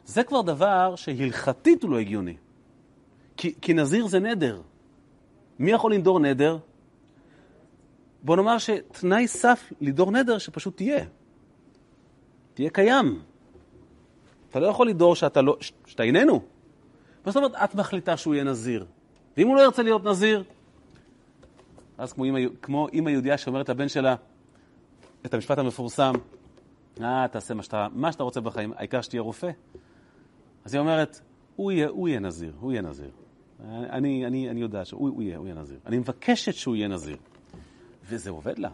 זה כבר דבר שהלכתית הוא לא הגיוני. כי, כי נזיר זה נדר. מי יכול לנדור נדר? בוא נאמר שתנאי סף לדור נדר שפשוט תהיה. תהיה קיים. אתה לא יכול לדור שאתה, לא, שאתה איננו. מה זאת אומרת את מחליטה שהוא יהיה נזיר? ואם הוא לא ירצה להיות נזיר, אז כמו אימא, כמו אימא יהודייה שאומרת לבן שלה את המשפט המפורסם, אה, תעשה מה שאתה, מה שאתה רוצה בחיים, העיקר שתהיה רופא. אז היא אומרת, הוא יהיה, הוא יהיה נזיר, הוא יהיה נזיר. אני, אני, אני יודעת שהוא הוא יהיה, הוא יהיה נזיר. אני מבקשת שהוא יהיה נזיר. וזה עובד לה,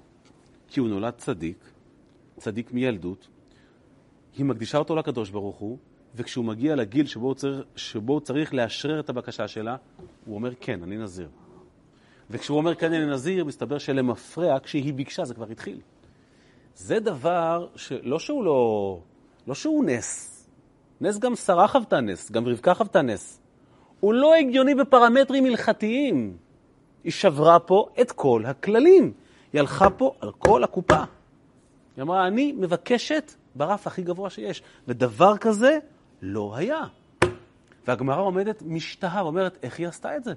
כי הוא נולד צדיק, צדיק מילדות, היא מקדישה אותו לקדוש ברוך הוא, וכשהוא מגיע לגיל שבו הוא, צריך, שבו הוא צריך לאשרר את הבקשה שלה, הוא אומר, כן, אני נזיר. וכשהוא אומר, כן, אני נזיר, מסתבר שלמפרע, כשהיא ביקשה, זה כבר התחיל. זה דבר שלא שהוא לא... לא שהוא נס. נס גם שרה חוותה נס, גם רבקה חוותה נס. הוא לא הגיוני בפרמטרים הלכתיים. היא שברה פה את כל הכללים. היא הלכה פה על כל הקופה. היא אמרה, אני מבקשת ברף הכי גבוה שיש. ודבר כזה לא היה. והגמרא עומדת משתהה ואומרת, איך היא עשתה את זה?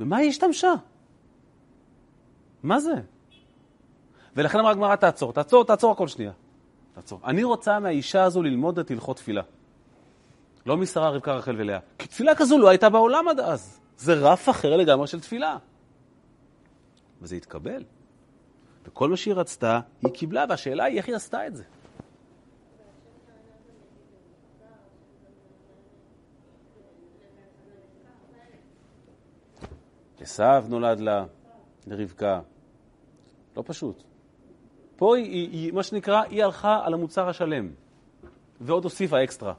ומה היא השתמשה? מה זה? ולכן אמרה הגמרא, תעצור, תעצור, תעצור הכל שנייה. תעצור. אני רוצה מהאישה הזו ללמוד את הלכות תפילה. לא משרה, רבקה, רחל ולאה. כי תפילה כזו לא הייתה בעולם עד אז. זה רף אחר לגמרי של תפילה. וזה התקבל. וכל מה שהיא רצתה, היא קיבלה, והשאלה היא איך היא עשתה את זה. עשיו נולד לה, לרבקה. לא פשוט. פה היא, היא, היא, מה שנקרא, היא הלכה על המוצר השלם, ועוד הוסיפה אקסטרה.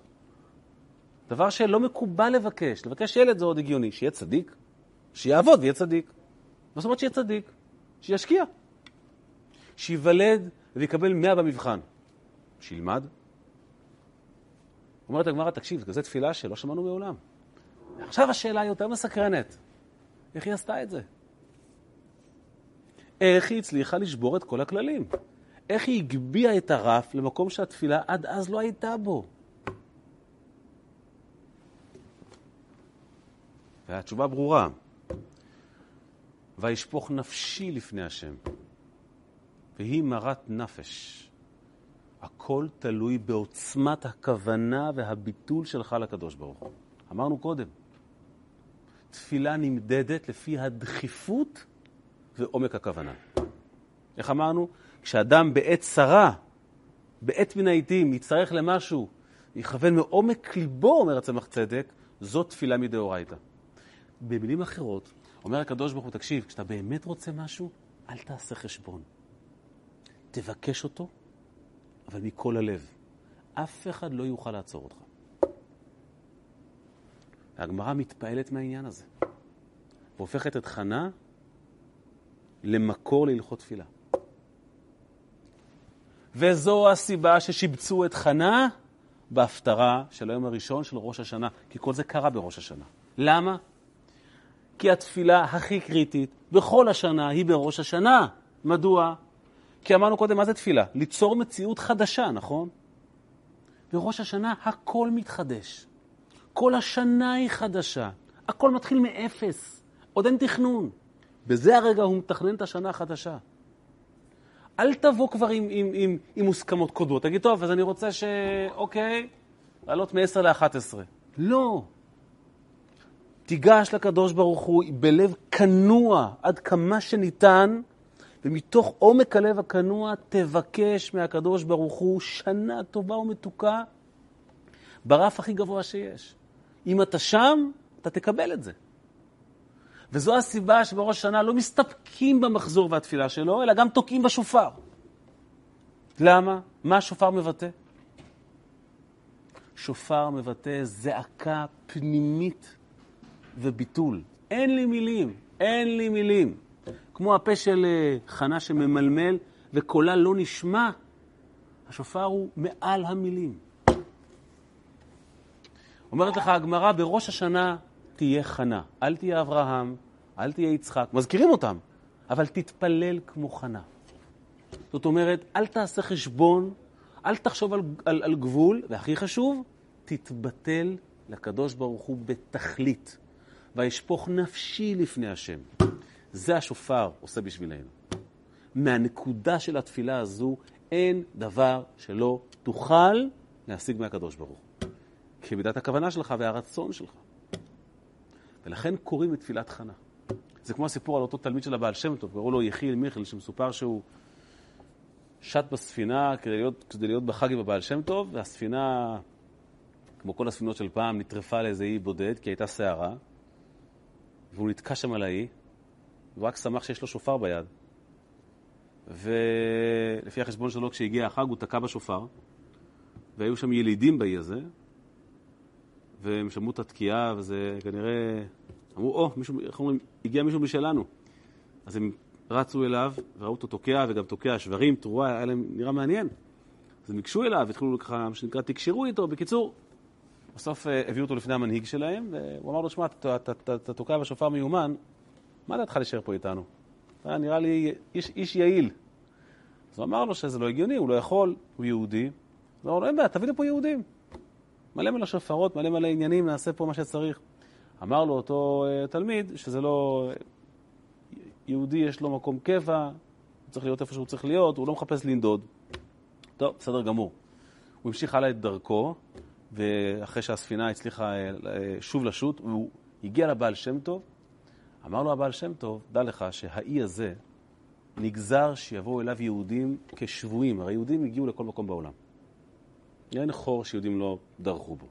דבר שלא מקובל לבקש. לבקש ילד זה עוד הגיוני. שיהיה צדיק, שיעבוד ויהיה צדיק. מה זאת אומרת שיהיה צדיק? שישקיע. שייוולד ויקבל מאה במבחן. שילמד. אומרת הגמרא, תקשיב, זו תפילה שלא שמענו מעולם. עכשיו השאלה היא יותר מסקרנת. איך היא עשתה את זה? איך היא הצליחה לשבור את כל הכללים? איך היא הגביהה את הרף למקום שהתפילה עד אז לא הייתה בו? והתשובה ברורה. וישפוך נפשי לפני השם, והיא מרת נפש. הכל תלוי בעוצמת הכוונה והביטול שלך לקדוש ברוך הוא. אמרנו קודם, תפילה נמדדת לפי הדחיפות ועומק הכוונה. איך אמרנו? כשאדם בעת צרה, בעת מן העיתים, יצטרך למשהו, יכוון מעומק ליבו, אומר הצמח צדק, זאת תפילה מדאורייתא. במילים אחרות, אומר הקדוש ברוך הוא, תקשיב, כשאתה באמת רוצה משהו, אל תעשה חשבון. תבקש אותו, אבל מכל הלב. אף אחד לא יוכל לעצור אותך. והגמרא מתפעלת מהעניין הזה, והופכת את חנה למקור להלכות תפילה. וזו הסיבה ששיבצו את חנה בהפטרה של היום הראשון של ראש השנה, כי כל זה קרה בראש השנה. למה? כי התפילה הכי קריטית בכל השנה היא בראש השנה. מדוע? כי אמרנו קודם, מה זה תפילה? ליצור מציאות חדשה, נכון? בראש השנה הכל מתחדש. כל השנה היא חדשה. הכל מתחיל מאפס. עוד אין תכנון. בזה הרגע הוא מתכנן את השנה החדשה. אל תבוא כבר עם, עם, עם, עם מוסכמות קודמות. תגיד, טוב, אז אני רוצה ש... אוקיי, לעלות מ-10 ל-11. לא. תיגש לקדוש ברוך הוא בלב כנוע עד כמה שניתן, ומתוך עומק הלב הכנוע תבקש מהקדוש ברוך הוא שנה טובה ומתוקה ברף הכי גבוה שיש. אם אתה שם, אתה תקבל את זה. וזו הסיבה שבראש השנה לא מסתפקים במחזור והתפילה שלו, אלא גם תוקעים בשופר. למה? מה השופר מבטא? שופר מבטא זעקה פנימית וביטול. אין לי מילים, אין לי מילים. כמו הפה של אה, חנה שממלמל וקולה לא נשמע, השופר הוא מעל המילים. אומרת לך הגמרא, בראש השנה תהיה חנה. אל תהיה אברהם, אל תהיה יצחק. מזכירים אותם, אבל תתפלל כמו חנה. זאת אומרת, אל תעשה חשבון, אל תחשוב על, על, על גבול, והכי חשוב, תתבטל לקדוש ברוך הוא בתכלית. וישפוך נפשי לפני השם. זה השופר עושה בשבילנו. מהנקודה של התפילה הזו אין דבר שלא תוכל להשיג מהקדוש ברוך. כמידת הכוונה שלך והרצון שלך. ולכן קוראים את תפילת חנה. זה כמו הסיפור על אותו תלמיד של הבעל שם טוב, קראו לו יחיאל מיכל, שמסופר שהוא שט בספינה כדי להיות, כדי להיות בחג עם הבעל שם טוב, והספינה, כמו כל הספינות של פעם, נטרפה לאיזה אי בודד, כי הייתה סערה, והוא נתקע שם על האי, והוא רק שמח שיש לו שופר ביד. ולפי החשבון שלו, כשהגיע החג, הוא תקע בשופר, והיו שם ילידים באי הזה, והם שמעו את התקיעה, וזה כנראה... אמרו, או, oh, איך אומרים, הגיע מישהו משלנו. אז הם רצו אליו, וראו אותו תוקע, וגם תוקע שברים, תרועה, היה להם נראה מעניין. אז הם ניגשו אליו, התחילו ככה, מה שנקרא, תקשרו איתו. בקיצור, בסוף אה, הביאו אותו לפני המנהיג שלהם, והוא אמר לו, שמע, אתה תוקע בשופר מיומן, מה דעתך להישאר פה איתנו? אתה נראה לי איש, איש יעיל. אז הוא אמר לו שזה לא הגיוני, הוא לא יכול, הוא יהודי. הוא אמר לו, אין בעיה, תביא לפה יהודים. מלא מלא שופרות, מלא מלא עניינים, נעשה פה מה שצריך. אמר לו אותו uh, תלמיד שזה לא... יהודי יש לו מקום קבע, הוא צריך להיות איפה שהוא צריך להיות, הוא לא מחפש לנדוד. טוב, בסדר גמור. הוא המשיך הלאה את דרכו, ואחרי שהספינה הצליחה אה, שוב לשוט, הוא הגיע לבעל שם טוב, אמר לו הבעל שם טוב, דע לך שהאי הזה נגזר שיבואו אליו יהודים כשבויים, הרי יהודים הגיעו לכל מקום בעולם. אין חור שיהודים לא דרכו בו.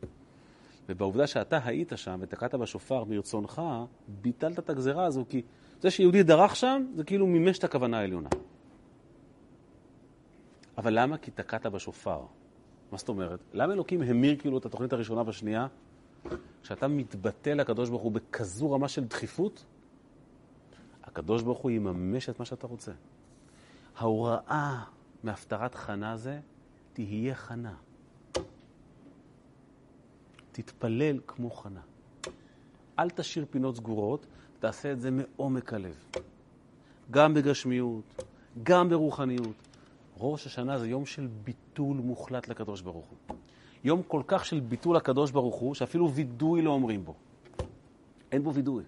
ובעובדה שאתה היית שם ותקעת בשופר מרצונך, ביטלת את הגזרה הזו, כי זה שיהודי דרך שם, זה כאילו מימש את הכוונה העליונה. אבל למה? כי תקעת בשופר. מה זאת אומרת? למה אלוקים המיר כאילו את התוכנית הראשונה והשנייה? כשאתה מתבטא לקדוש ברוך הוא בכזו רמה של דחיפות, הקדוש ברוך הוא יממש את מה שאתה רוצה. ההוראה מהפטרת חנה זה, תהיה חנה. תתפלל כמו חנה. אל תשאיר פינות סגורות, תעשה את זה מעומק הלב. גם בגשמיות, גם ברוחניות. ראש השנה זה יום של ביטול מוחלט לקדוש ברוך הוא. יום כל כך של ביטול לקדוש ברוך הוא, שאפילו וידוי לא אומרים בו. אין בו וידוי.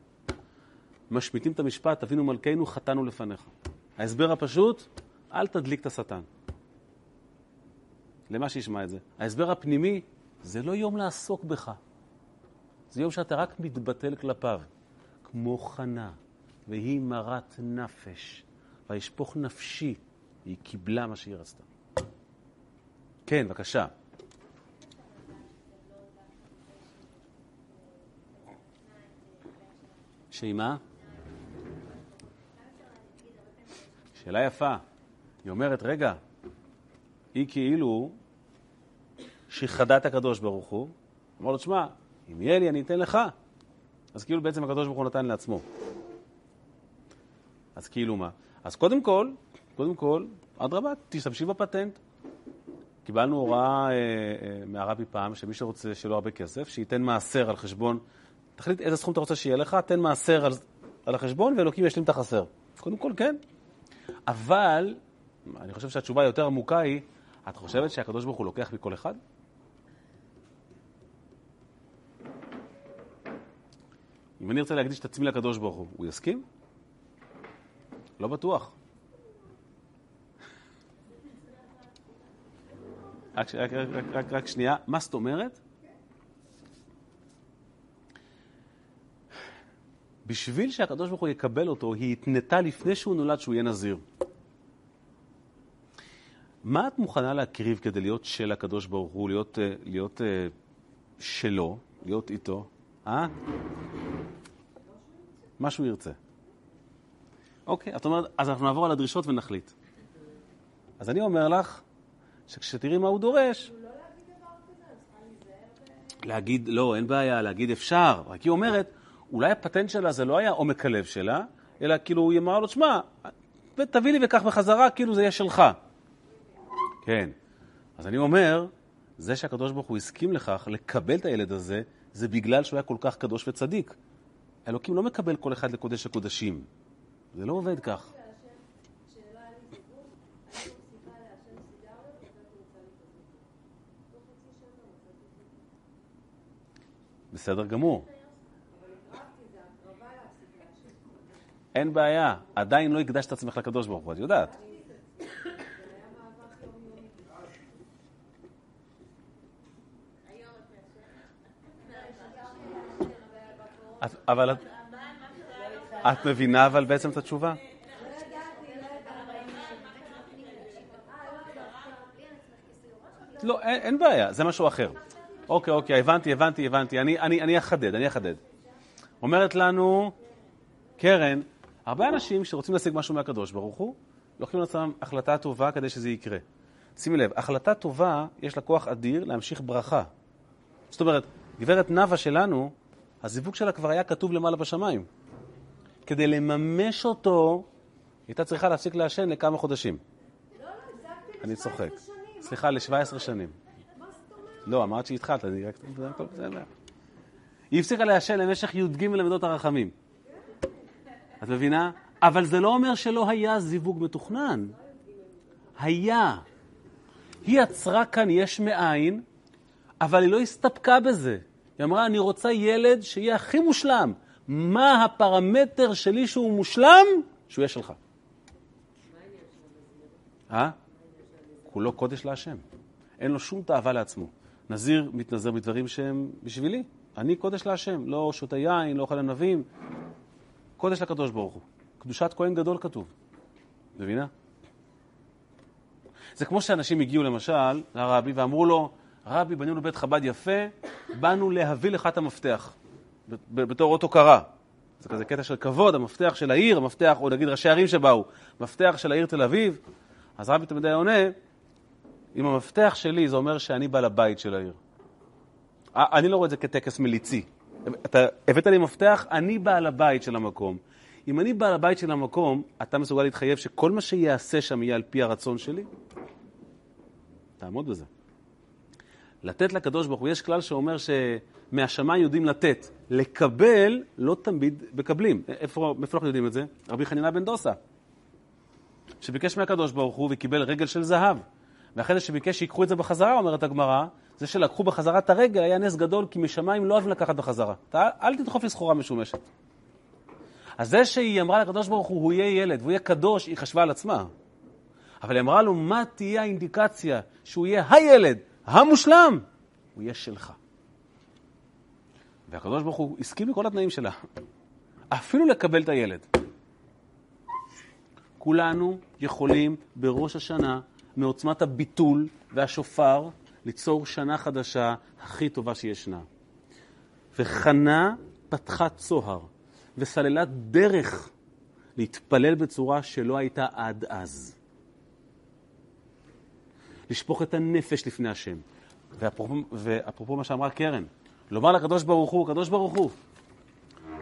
משמיטים את המשפט, אבינו מלכנו, חטאנו לפניך. ההסבר הפשוט, אל תדליק את השטן. למה שישמע את זה? ההסבר הפנימי, זה לא יום לעסוק בך. זה יום שאתה רק מתבטל כלפיו. כמו חנה, והיא מרת נפש, וישפוך נפשי, היא קיבלה מה שהיא רצתה. כן, בבקשה. שהיא מה? שאלה יפה. היא אומרת, רגע, היא כאילו שחדה את הקדוש ברוך הוא, אמר לו, תשמע, אם יהיה לי אני אתן לך. אז כאילו בעצם הקדוש ברוך הוא נתן לעצמו. אז כאילו מה? אז קודם כל, קודם כל, אדרבה, תשתמשי בפטנט. קיבלנו הוראה אה, אה, מהרבי פעם, שמי שרוצה לו הרבה כסף, שייתן מעשר על חשבון, תחליט איזה סכום אתה רוצה שיהיה לך, תן מעשר על, על החשבון ואלוקים ישלים את החסר. קודם כל, כן. אבל, אני חושב שהתשובה היותר עמוקה היא, את חושבת שהקדוש ברוך הוא לוקח מכל אחד? אם אני ארצה להקדיש את עצמי לקדוש ברוך הוא, הוא יסכים? לא בטוח. רק, רק, רק, רק, רק שנייה, מה זאת אומרת? בשביל שהקדוש ברוך הוא יקבל אותו, היא התנתה לפני שהוא נולד שהוא יהיה נזיר. מה את מוכנה להקריב כדי להיות של הקדוש ברוך הוא, להיות, אה, להיות uh, שלו, להיות איתו? אה? מה שהוא ירצה. אוקיי, את אומרת, אז אנחנו נעבור על הדרישות ונחליט. אז אני אומר לך, שכשתראי מה הוא דורש... להגיד, לא, אין בעיה, להגיד אפשר. רק היא אומרת, אולי הפטנט שלה זה לא היה עומק הלב שלה, אלא כאילו היא אמרה לו, שמע, תביא לי וקח בחזרה, כאילו זה יהיה שלך. כן. אז אני אומר, זה שהקדוש ברוך הוא הסכים לכך לקבל את הילד הזה, זה בגלל שהוא היה כל כך קדוש וצדיק. אלוקים לא מקבל כל אחד לקודש הקודשים. זה לא עובד כך. בסדר גמור. אין בעיה, עדיין לא הקדשת עצמך לקדוש ברוך הוא, את יודעת. אבל את מבינה אבל בעצם את התשובה? לא, אין בעיה, זה משהו אחר. אוקיי, אוקיי, הבנתי, הבנתי, הבנתי. אני, אני, אני אחדד, אני אחדד. אומרת לנו קרן, הרבה אנשים שרוצים להשיג משהו מהקדוש ברוך הוא, לוקחים לעצמם החלטה טובה כדי שזה יקרה. שימי לב, החלטה טובה, יש לה כוח אדיר להמשיך ברכה. זאת אומרת, גברת נאוה שלנו, הזיווג שלה כבר היה כתוב למעלה בשמיים. כדי לממש אותו, היא הייתה צריכה להפסיק לעשן לכמה חודשים. לא, לא, אני צוחק. שנים. סליחה, ל-17 שנים. לא, אמרת שהתחלת, אני רק... היא הפסיקה לעשן למשך י"ג למידות הרחמים. את מבינה? אבל זה לא אומר שלא היה זיווג מתוכנן. היה. היא יצרה כאן יש מאין, אבל היא לא הסתפקה בזה. היא אמרה, אני רוצה ילד שיהיה הכי מושלם. מה הפרמטר שלי שהוא מושלם? שהוא יהיה שלך. אה? כולו קודש להשם. אין לו שום תאווה לעצמו. נזיר מתנזר בדברים שהם בשבילי. אני קודש להשם, לא שותה יין, לא אוכל ענבים. קודש לקדוש ברוך הוא. קדושת כהן גדול כתוב. מבינה? זה כמו שאנשים הגיעו למשל לרבי ואמרו לו, רבי, בנינו בית חב"ד יפה, באנו להביא לך את המפתח, בתור אות הוקרה. זה כזה קטע של כבוד, המפתח של העיר, המפתח, או נגיד ראשי ערים שבאו, מפתח של העיר תל אביב. אז רבי תמיד היה עונה, אם המפתח שלי זה אומר שאני בעל הבית של העיר. אני לא רואה את זה כטקס מליצי. אתה הבאת לי מפתח, אני בעל הבית של המקום. אם אני בעל הבית של המקום, אתה מסוגל להתחייב שכל מה שיעשה שם יהיה על פי הרצון שלי? תעמוד בזה. לתת לקדוש ברוך הוא, יש כלל שאומר שמהשמיים יודעים לתת, לקבל לא תמיד מקבלים. איפה, איפה אנחנו יודעים את זה? רבי חנינה בן דוסה, שביקש מהקדוש ברוך הוא וקיבל רגל של זהב. ואחרי זה שביקש שיקחו את זה בחזרה, אומרת הגמרא, זה שלקחו בחזרה את הרגל היה נס גדול, כי משמיים לא אוהבים לקחת בחזרה. אתה, אל תדחוף לי סחורה משומשת. אז זה שהיא אמרה לקדוש ברוך הוא, הוא יהיה ילד, והוא יהיה קדוש, היא חשבה על עצמה. אבל היא אמרה לו, מה תהיה האינדיקציה שהוא יהיה הילד, המושלם? הוא יהיה שלך. והקדוש ברוך הוא הסכים לכל התנאים שלה. אפילו לקבל את הילד. כולנו יכולים בראש השנה, מעוצמת הביטול והשופר, ליצור שנה חדשה הכי טובה שישנה. וחנה פתחה צוהר וסללה דרך להתפלל בצורה שלא הייתה עד אז. לשפוך את הנפש לפני השם. ואפרופו, ואפרופו מה שאמרה קרן, לומר לקדוש ברוך הוא, קדוש ברוך הוא,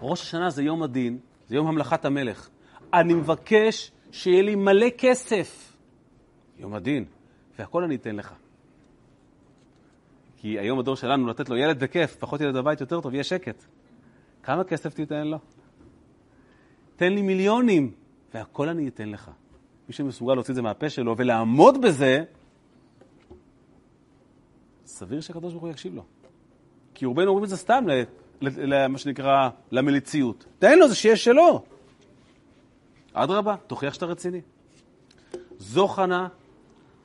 ראש השנה זה יום הדין, זה יום המלאכת המלך. אני מבקש שיהיה לי מלא כסף. יום הדין, והכל אני אתן לך. כי היום הדור שלנו לתת לו ילד בכיף, פחות ילד בבית יותר טוב, יהיה שקט. כמה כסף תיתן לו? תן לי מיליונים, והכל אני אתן לך. מי שמסוגל להוציא את זה מהפה שלו ולעמוד בזה, סביר שהקדוש ברוך הוא יקשיב לו. כי רובנו אומרים את זה סתם, למה שנקרא, למליציות. תן לו, זה שיהיה שלו. אדרבה, תוכיח שאתה רציני. זו חנה,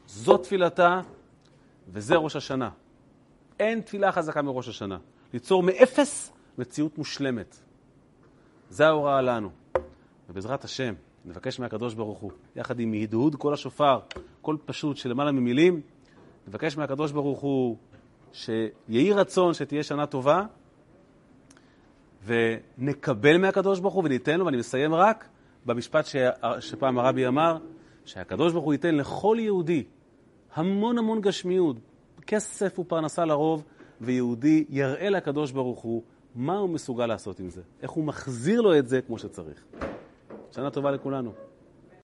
זו תפילתה, וזה ראש השנה. אין תפילה חזקה מראש השנה. ליצור מאפס מציאות מושלמת. זה ההוראה לנו. ובעזרת השם, נבקש מהקדוש ברוך הוא, יחד עם הדהוד כל השופר, כל פשוט של למעלה ממילים, נבקש מהקדוש ברוך הוא שיהי רצון שתהיה שנה טובה, ונקבל מהקדוש ברוך הוא וניתן לו, ואני מסיים רק במשפט ש... שפעם הרבי אמר, שהקדוש ברוך הוא ייתן לכל יהודי המון המון גשמיות, כסף ופרנסה לרוב, ויהודי יראה לקדוש ברוך הוא מה הוא מסוגל לעשות עם זה, איך הוא מחזיר לו את זה כמו שצריך. שנה טובה לכולנו.